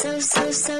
so, so, so,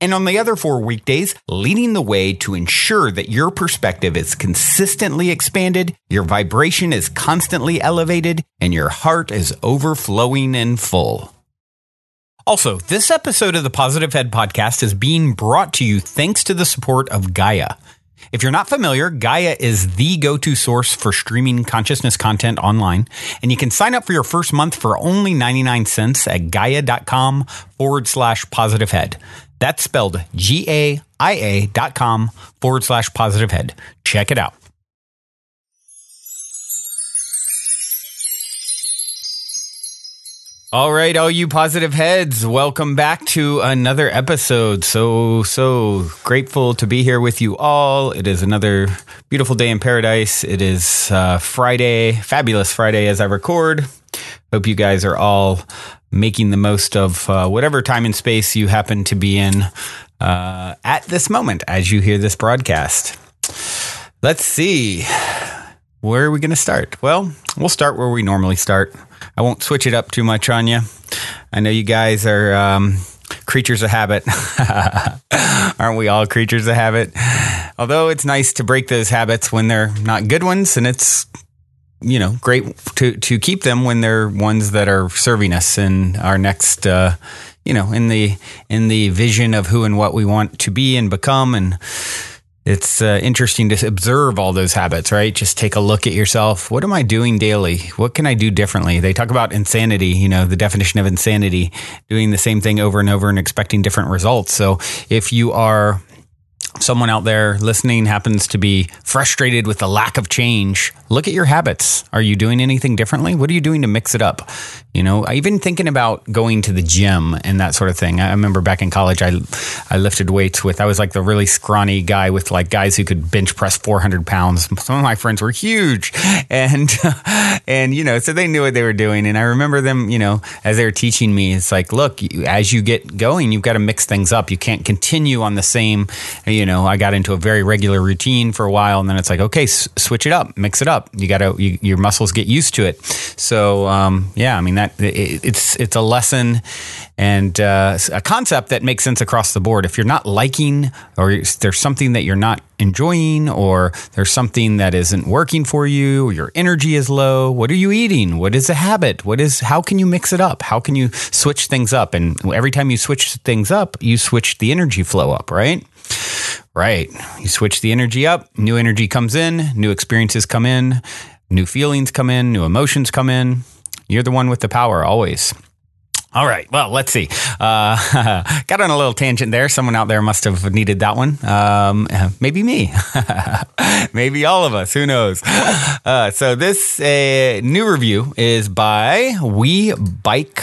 and on the other four weekdays, leading the way to ensure that your perspective is consistently expanded, your vibration is constantly elevated, and your heart is overflowing and full. Also, this episode of the Positive Head podcast is being brought to you thanks to the support of Gaia. If you're not familiar, Gaia is the go to source for streaming consciousness content online, and you can sign up for your first month for only 99 cents at gaia.com forward slash positive head. That's spelled G A I A dot com forward slash positive head. Check it out. All right, all you positive heads, welcome back to another episode. So, so grateful to be here with you all. It is another beautiful day in paradise. It is uh, Friday, fabulous Friday as I record. Hope you guys are all making the most of uh, whatever time and space you happen to be in uh, at this moment as you hear this broadcast. Let's see. Where are we going to start? Well, we'll start where we normally start. I won't switch it up too much on you. I know you guys are um, creatures of habit. Aren't we all creatures of habit? Although it's nice to break those habits when they're not good ones, and it's you know great to to keep them when they're ones that are serving us in our next uh, you know in the in the vision of who and what we want to be and become and it's uh, interesting to observe all those habits, right? Just take a look at yourself. What am I doing daily? What can I do differently? They talk about insanity, you know, the definition of insanity, doing the same thing over and over and expecting different results. So if you are someone out there listening happens to be frustrated with the lack of change, look at your habits. Are you doing anything differently? What are you doing to mix it up? You know, even thinking about going to the gym and that sort of thing. I remember back in college, I I lifted weights with. I was like the really scrawny guy with like guys who could bench press 400 pounds. Some of my friends were huge, and and you know, so they knew what they were doing. And I remember them, you know, as they were teaching me, it's like, look, as you get going, you've got to mix things up. You can't continue on the same. You know, I got into a very regular routine for a while, and then it's like, okay, s- switch it up, mix it up. You got to you, your muscles get used to it. So um, yeah, I mean that it, it's it's a lesson and uh, a concept that makes sense across the board. If you're not liking, or there's something that you're not enjoying, or there's something that isn't working for you, or your energy is low, what are you eating? What is a habit? What is how can you mix it up? How can you switch things up? And every time you switch things up, you switch the energy flow up, right? Right. You switch the energy up, new energy comes in, new experiences come in, new feelings come in, new emotions come in. You're the one with the power always. All right. Well, let's see. Uh, got on a little tangent there. Someone out there must have needed that one. Um, maybe me. maybe all of us. Who knows? Uh, so this uh, new review is by We Bike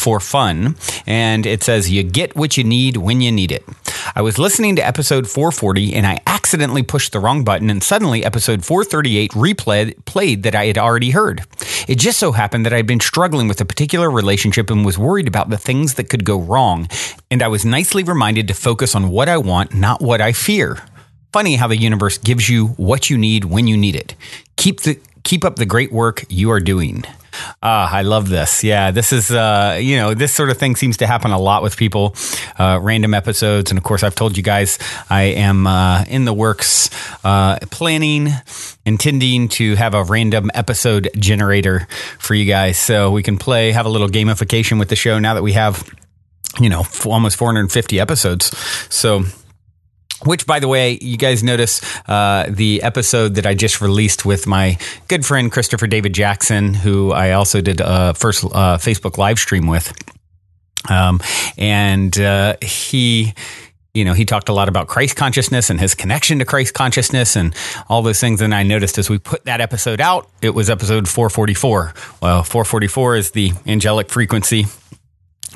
for fun, and it says, You get what you need when you need it. I was listening to episode 440 and I accidentally pushed the wrong button, and suddenly episode 438 replayed played that I had already heard. It just so happened that I'd been struggling with a particular relationship and was worried about the things that could go wrong, and I was nicely reminded to focus on what I want, not what I fear. Funny how the universe gives you what you need when you need it. Keep the keep up the great work you are doing. Ah, I love this. Yeah, this is uh, you know this sort of thing seems to happen a lot with people. Uh, random episodes, and of course, I've told you guys I am uh, in the works, uh, planning, intending to have a random episode generator for you guys, so we can play, have a little gamification with the show. Now that we have, you know, almost 450 episodes, so which, by the way, you guys notice uh, the episode that I just released with my good friend Christopher David Jackson, who I also did a first uh, Facebook live stream with. Um, and uh, he you know, he talked a lot about Christ consciousness and his connection to Christ consciousness and all those things. And I noticed as we put that episode out, it was episode 444. Well, 444 is the angelic frequency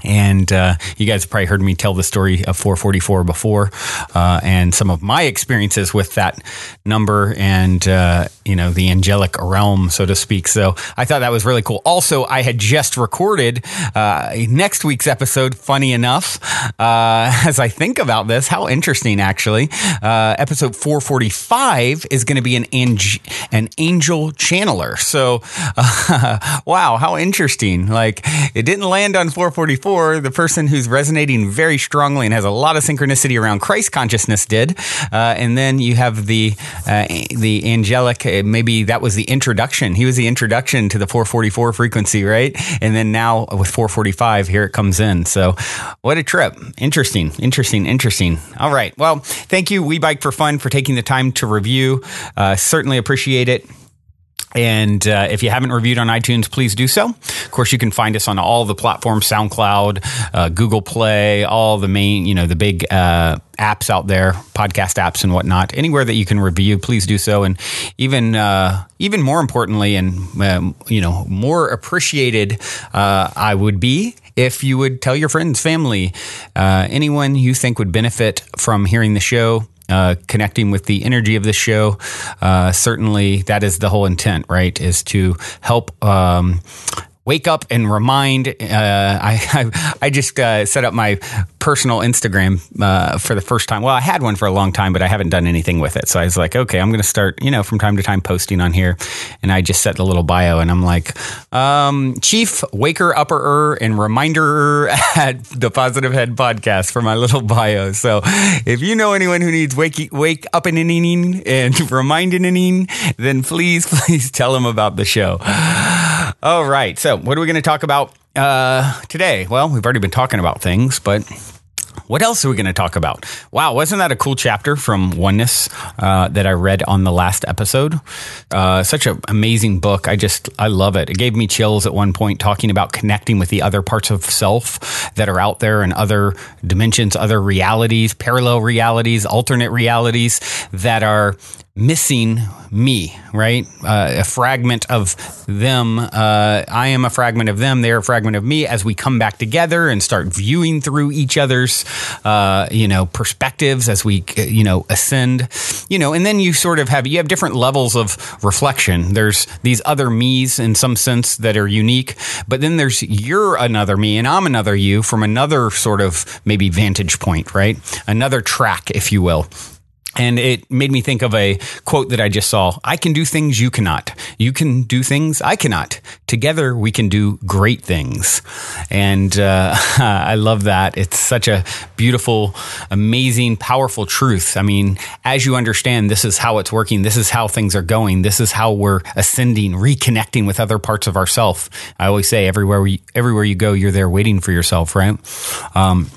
and uh, you guys have probably heard me tell the story of 444 before, uh, and some of my experiences with that number and uh, you know the angelic realm, so to speak. So I thought that was really cool. Also, I had just recorded uh, next week's episode. Funny enough, uh, as I think about this, how interesting actually. Uh, episode 445 is going to be an an angel channeler. So wow, how interesting! Like it didn't land on 444 the person who's resonating very strongly and has a lot of synchronicity around Christ consciousness did. Uh, and then you have the uh, the angelic. uh, Maybe that was the introduction. He was the introduction to the 444 frequency, right? And then now with 445, here it comes in. So what a trip! Interesting, interesting, interesting. All right. Well, thank you, We Bike for Fun, for taking the time to review. Uh, certainly appreciate it. And uh, if you haven't reviewed on iTunes, please do so. Of course, you can find us on all the platforms: SoundCloud, uh, Google Play, all the main, you know, the big uh, apps out there, podcast apps and whatnot. Anywhere that you can review, please do so. And even uh, even more importantly, and um, you know, more appreciated, uh, I would be if you would tell your friends, family, uh, anyone you think would benefit from hearing the show uh, connecting with the energy of the show. Uh, certainly, that is the whole intent, right? Is to help. Um, Wake up and remind. Uh, I, I I just uh, set up my personal Instagram uh, for the first time. Well, I had one for a long time, but I haven't done anything with it. So I was like, okay, I'm going to start, you know, from time to time posting on here. And I just set the little bio, and I'm like, um, Chief Waker Upperer and Reminder at the Positive Head Podcast for my little bio. So if you know anyone who needs wake wake up and and reminding, then please please tell them about the show. All right. So what are we going to talk about uh, today? Well, we've already been talking about things, but what else are we going to talk about? Wow, wasn't that a cool chapter from Oneness uh, that I read on the last episode? Uh, such an amazing book. I just, I love it. It gave me chills at one point talking about connecting with the other parts of self that are out there and other dimensions, other realities, parallel realities, alternate realities that are missing me, right? Uh, a fragment of them. Uh, I am a fragment of them. They're a fragment of me. As we come back together and start viewing through each other's, uh, you know, perspectives as we, uh, you know, ascend, you know, and then you sort of have you have different levels of reflection. There's these other me's in some sense that are unique, but then there's you're another me and I'm another you from another sort of maybe vantage point, right? Another track, if you will. And it made me think of a quote that I just saw. I can do things you cannot. You can do things I cannot. Together we can do great things. And uh, I love that. It's such a beautiful, amazing, powerful truth. I mean, as you understand, this is how it's working. This is how things are going. This is how we're ascending, reconnecting with other parts of ourself. I always say everywhere we, everywhere you go, you're there waiting for yourself, right? Um,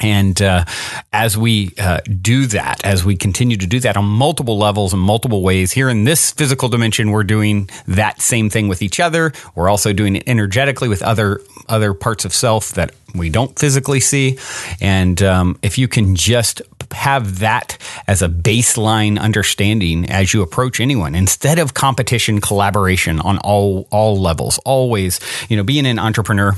and uh, as we uh, do that, as we continue to do that on multiple levels and multiple ways, here in this physical dimension, we're doing that same thing with each other. We're also doing it energetically with other other parts of self that we don't physically see. And um, if you can just have that as a baseline understanding as you approach anyone, instead of competition, collaboration on all all levels, always, you know, being an entrepreneur.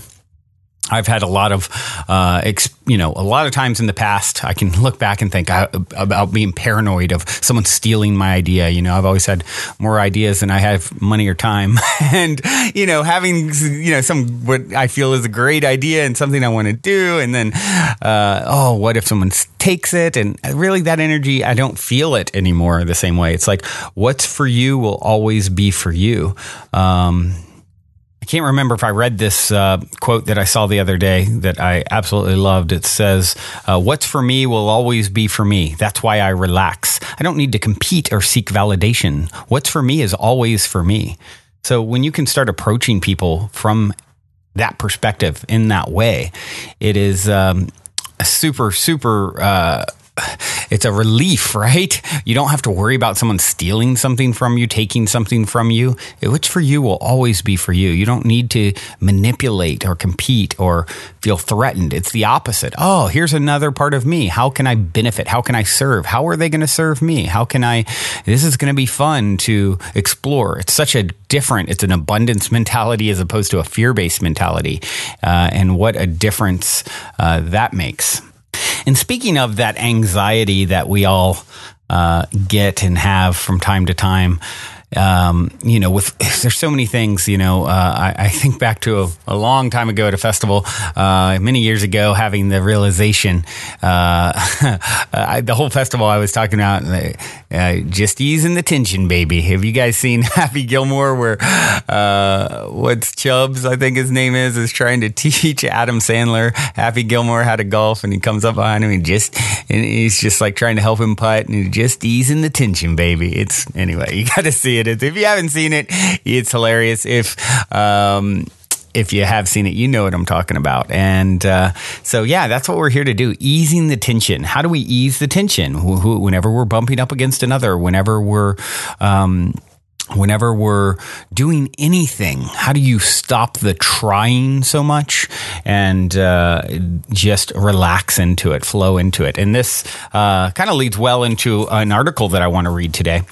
I've had a lot of, uh, you know, a lot of times in the past, I can look back and think uh, about being paranoid of someone stealing my idea. You know, I've always had more ideas than I have money or time. and, you know, having, you know, some, what I feel is a great idea and something I want to do. And then, uh, oh, what if someone takes it? And really that energy, I don't feel it anymore the same way. It's like, what's for you will always be for you. Um, I can't remember if I read this uh, quote that I saw the other day that I absolutely loved. It says, uh, What's for me will always be for me. That's why I relax. I don't need to compete or seek validation. What's for me is always for me. So when you can start approaching people from that perspective in that way, it is um, a super, super. Uh, it's a relief, right? You don't have to worry about someone stealing something from you, taking something from you. What's for you will always be for you. You don't need to manipulate or compete or feel threatened. It's the opposite. Oh, here's another part of me. How can I benefit? How can I serve? How are they going to serve me? How can I? This is going to be fun to explore. It's such a different, it's an abundance mentality as opposed to a fear based mentality. Uh, and what a difference uh, that makes. And speaking of that anxiety that we all uh, get and have from time to time, um, you know, with there's so many things. You know, uh, I, I, think back to a, a, long time ago at a festival, uh, many years ago, having the realization. Uh, I, the whole festival I was talking about, uh, just easing the tension, baby. Have you guys seen Happy Gilmore, where uh, what's Chubbs, I think his name is, is trying to teach Adam Sandler Happy Gilmore how to golf, and he comes up behind him and just and he's just like trying to help him putt, and just easing the tension, baby. It's anyway, you got to see it. If you haven't seen it, it's hilarious. If um, if you have seen it, you know what I'm talking about. And uh, so, yeah, that's what we're here to do easing the tension. How do we ease the tension? Whenever we're bumping up against another, whenever we're. Um, whenever we're doing anything, how do you stop the trying so much and uh, just relax into it, flow into it? And this uh, kind of leads well into an article that I want to read today.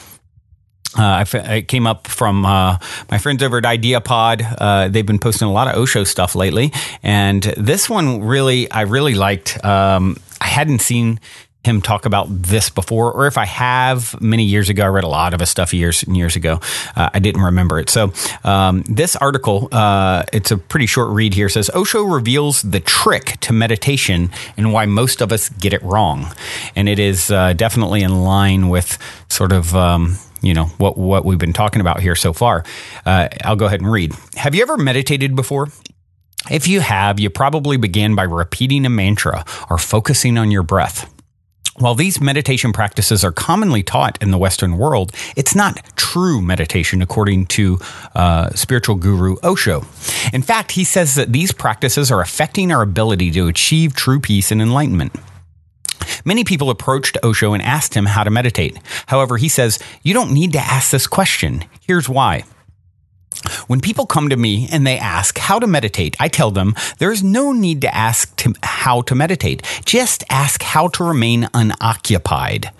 Uh, I, came up from uh, my friends over at IdeaPod. Uh, they've been posting a lot of Osho stuff lately, and this one really, I really liked. Um, I hadn't seen him talk about this before, or if I have many years ago, I read a lot of his stuff years and years ago. Uh, I didn't remember it. So um, this article, uh, it's a pretty short read here. Says Osho reveals the trick to meditation and why most of us get it wrong, and it is uh, definitely in line with sort of. Um, you know what what we've been talking about here so far. Uh, I'll go ahead and read. Have you ever meditated before? If you have, you probably began by repeating a mantra or focusing on your breath. While these meditation practices are commonly taught in the Western world, it's not true meditation according to uh, spiritual guru Osho. In fact, he says that these practices are affecting our ability to achieve true peace and enlightenment. Many people approached Osho and asked him how to meditate. However, he says, You don't need to ask this question. Here's why. When people come to me and they ask how to meditate, I tell them there's no need to ask to how to meditate. Just ask how to remain unoccupied.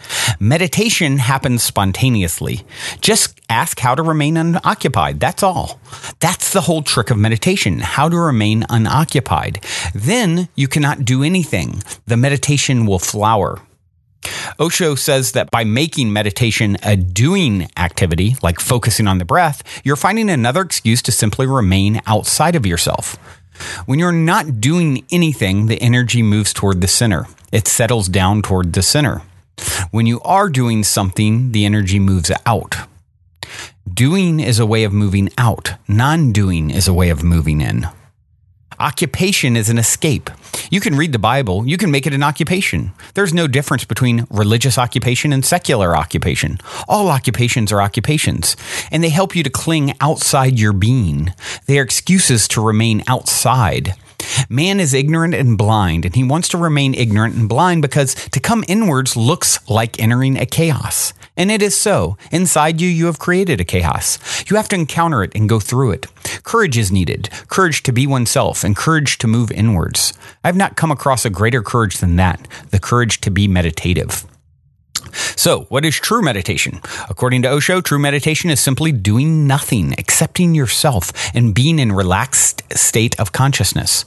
Meditation happens spontaneously. Just ask how to remain unoccupied. That's all. That's the whole trick of meditation, how to remain unoccupied. Then you cannot do anything. The meditation will flower. Osho says that by making meditation a doing activity, like focusing on the breath, you're finding another excuse to simply remain outside of yourself. When you're not doing anything, the energy moves toward the center. It settles down toward the center. When you are doing something, the energy moves out. Doing is a way of moving out. Non doing is a way of moving in. Occupation is an escape. You can read the Bible, you can make it an occupation. There's no difference between religious occupation and secular occupation. All occupations are occupations, and they help you to cling outside your being. They are excuses to remain outside. Man is ignorant and blind, and he wants to remain ignorant and blind because to come inwards looks like entering a chaos. And it is so. Inside you, you have created a chaos. You have to encounter it and go through it. Courage is needed courage to be oneself and courage to move inwards. I've not come across a greater courage than that the courage to be meditative. So, what is true meditation? According to Osho, true meditation is simply doing nothing, accepting yourself, and being in relaxed state of consciousness.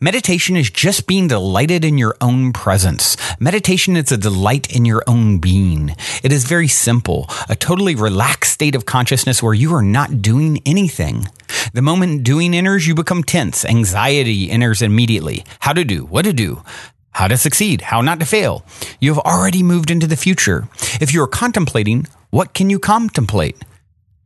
Meditation is just being delighted in your own presence. Meditation is a delight in your own being. It is very simple, a totally relaxed state of consciousness where you are not doing anything. The moment doing enters, you become tense. Anxiety enters immediately. How to do, what to do, how to succeed, how not to fail. You have already moved into the future. If you are contemplating, what can you contemplate?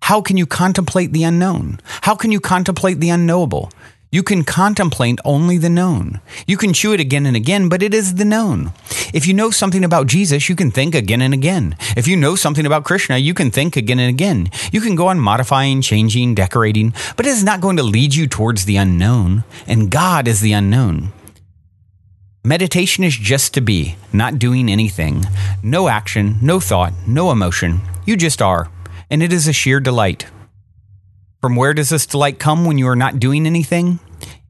How can you contemplate the unknown? How can you contemplate the unknowable? You can contemplate only the known. You can chew it again and again, but it is the known. If you know something about Jesus, you can think again and again. If you know something about Krishna, you can think again and again. You can go on modifying, changing, decorating, but it is not going to lead you towards the unknown, and God is the unknown. Meditation is just to be, not doing anything. No action, no thought, no emotion. You just are, and it is a sheer delight. From where does this delight come when you are not doing anything?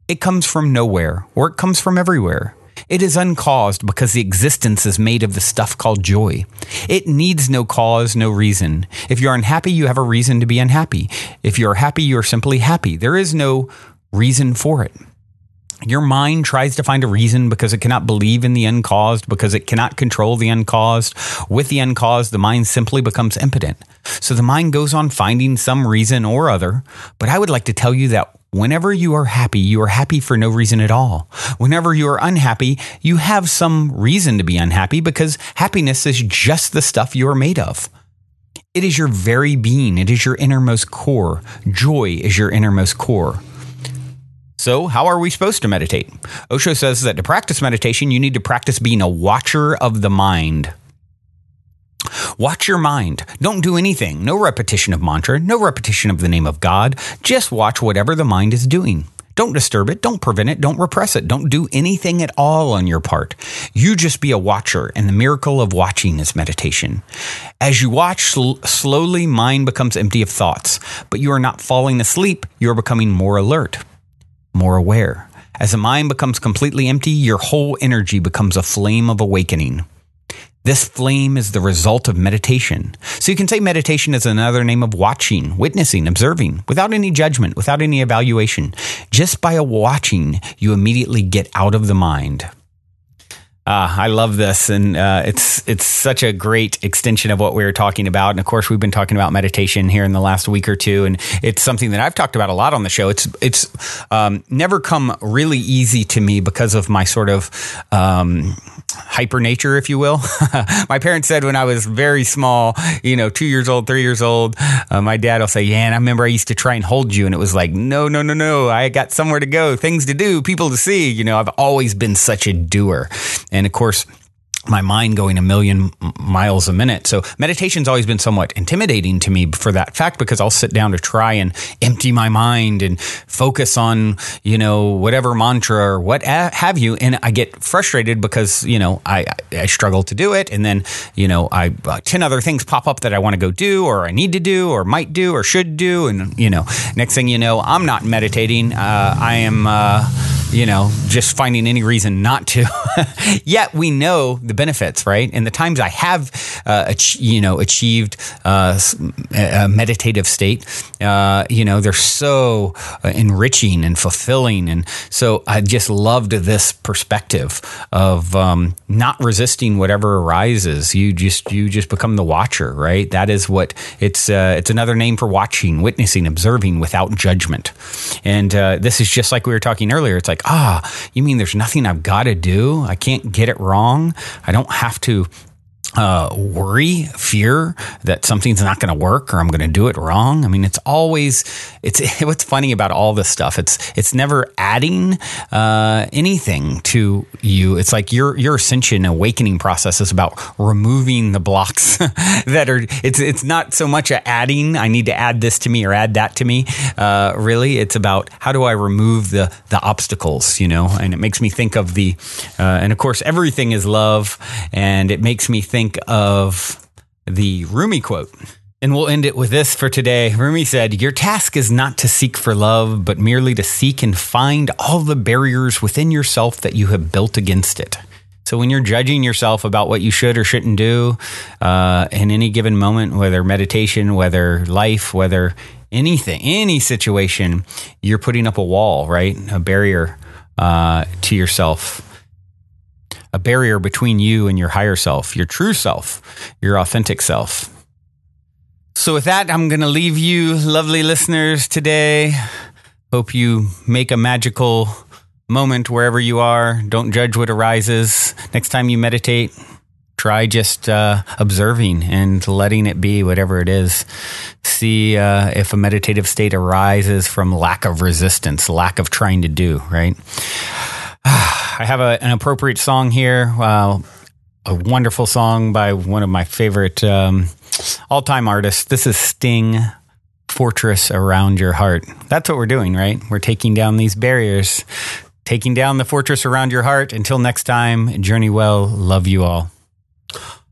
It comes from nowhere, or it comes from everywhere. It is uncaused because the existence is made of the stuff called joy. It needs no cause, no reason. If you are unhappy, you have a reason to be unhappy. If you are happy, you are simply happy. There is no reason for it. Your mind tries to find a reason because it cannot believe in the uncaused, because it cannot control the uncaused. With the uncaused, the mind simply becomes impotent. So the mind goes on finding some reason or other. But I would like to tell you that whenever you are happy, you are happy for no reason at all. Whenever you are unhappy, you have some reason to be unhappy because happiness is just the stuff you are made of. It is your very being, it is your innermost core. Joy is your innermost core. So, how are we supposed to meditate? Osho says that to practice meditation, you need to practice being a watcher of the mind. Watch your mind. Don't do anything. No repetition of mantra, no repetition of the name of God. Just watch whatever the mind is doing. Don't disturb it. Don't prevent it. Don't repress it. Don't do anything at all on your part. You just be a watcher, and the miracle of watching is meditation. As you watch, sl- slowly mind becomes empty of thoughts, but you are not falling asleep. You are becoming more alert more aware. As the mind becomes completely empty, your whole energy becomes a flame of awakening. This flame is the result of meditation. So you can say meditation is another name of watching, witnessing, observing, without any judgment, without any evaluation. Just by watching, you immediately get out of the mind. Uh, I love this, and uh, it's it's such a great extension of what we were talking about. And of course, we've been talking about meditation here in the last week or two, and it's something that I've talked about a lot on the show. It's it's um, never come really easy to me because of my sort of um, hyper nature, if you will. my parents said when I was very small, you know, two years old, three years old, uh, my dad will say, "Yeah," and I remember I used to try and hold you, and it was like, "No, no, no, no! I got somewhere to go, things to do, people to see." You know, I've always been such a doer. And of course, my mind going a million miles a minute. So meditation's always been somewhat intimidating to me for that fact because I'll sit down to try and empty my mind and focus on, you know, whatever mantra or what have you. And I get frustrated because, you know, I, I struggle to do it. And then, you know, I, uh, 10 other things pop up that I want to go do or I need to do or might do or should do. And, you know, next thing you know, I'm not meditating. Uh, I am, uh, you know, just finding any reason not to. Yet we know the benefits, right? And the times I have, uh, ach- you know, achieved uh, a meditative state, uh, you know, they're so uh, enriching and fulfilling. And so I just loved this perspective of um, not resisting whatever arises. You just you just become the watcher, right? That is what it's. Uh, it's another name for watching, witnessing, observing without judgment. And uh, this is just like we were talking earlier. It's like, ah, you mean there's nothing I've got to do? I can't get it wrong. I don't have to uh, worry, fear that something's not going to work or I'm going to do it wrong. I mean, it's always it's what's funny about all this stuff. It's it's never adding uh, anything to you. It's like your your ascension awakening process is about removing the blocks that are. It's it's not so much a adding. I need to add this to me or add that to me. Uh, really, it's about how do I remove the the obstacles. You know, and it makes me think of the uh, and of course everything is love, and it makes me think of the Rumi quote. And we'll end it with this for today. Rumi said, Your task is not to seek for love, but merely to seek and find all the barriers within yourself that you have built against it. So when you're judging yourself about what you should or shouldn't do uh, in any given moment, whether meditation, whether life, whether anything, any situation, you're putting up a wall, right? A barrier uh, to yourself a barrier between you and your higher self, your true self, your authentic self. So, with that, I'm going to leave you, lovely listeners, today. Hope you make a magical moment wherever you are. Don't judge what arises. Next time you meditate, Try just uh, observing and letting it be whatever it is. See uh, if a meditative state arises from lack of resistance, lack of trying to do, right? I have a, an appropriate song here. Uh, a wonderful song by one of my favorite um, all time artists. This is Sting Fortress Around Your Heart. That's what we're doing, right? We're taking down these barriers, taking down the fortress around your heart. Until next time, journey well. Love you all.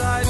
Fields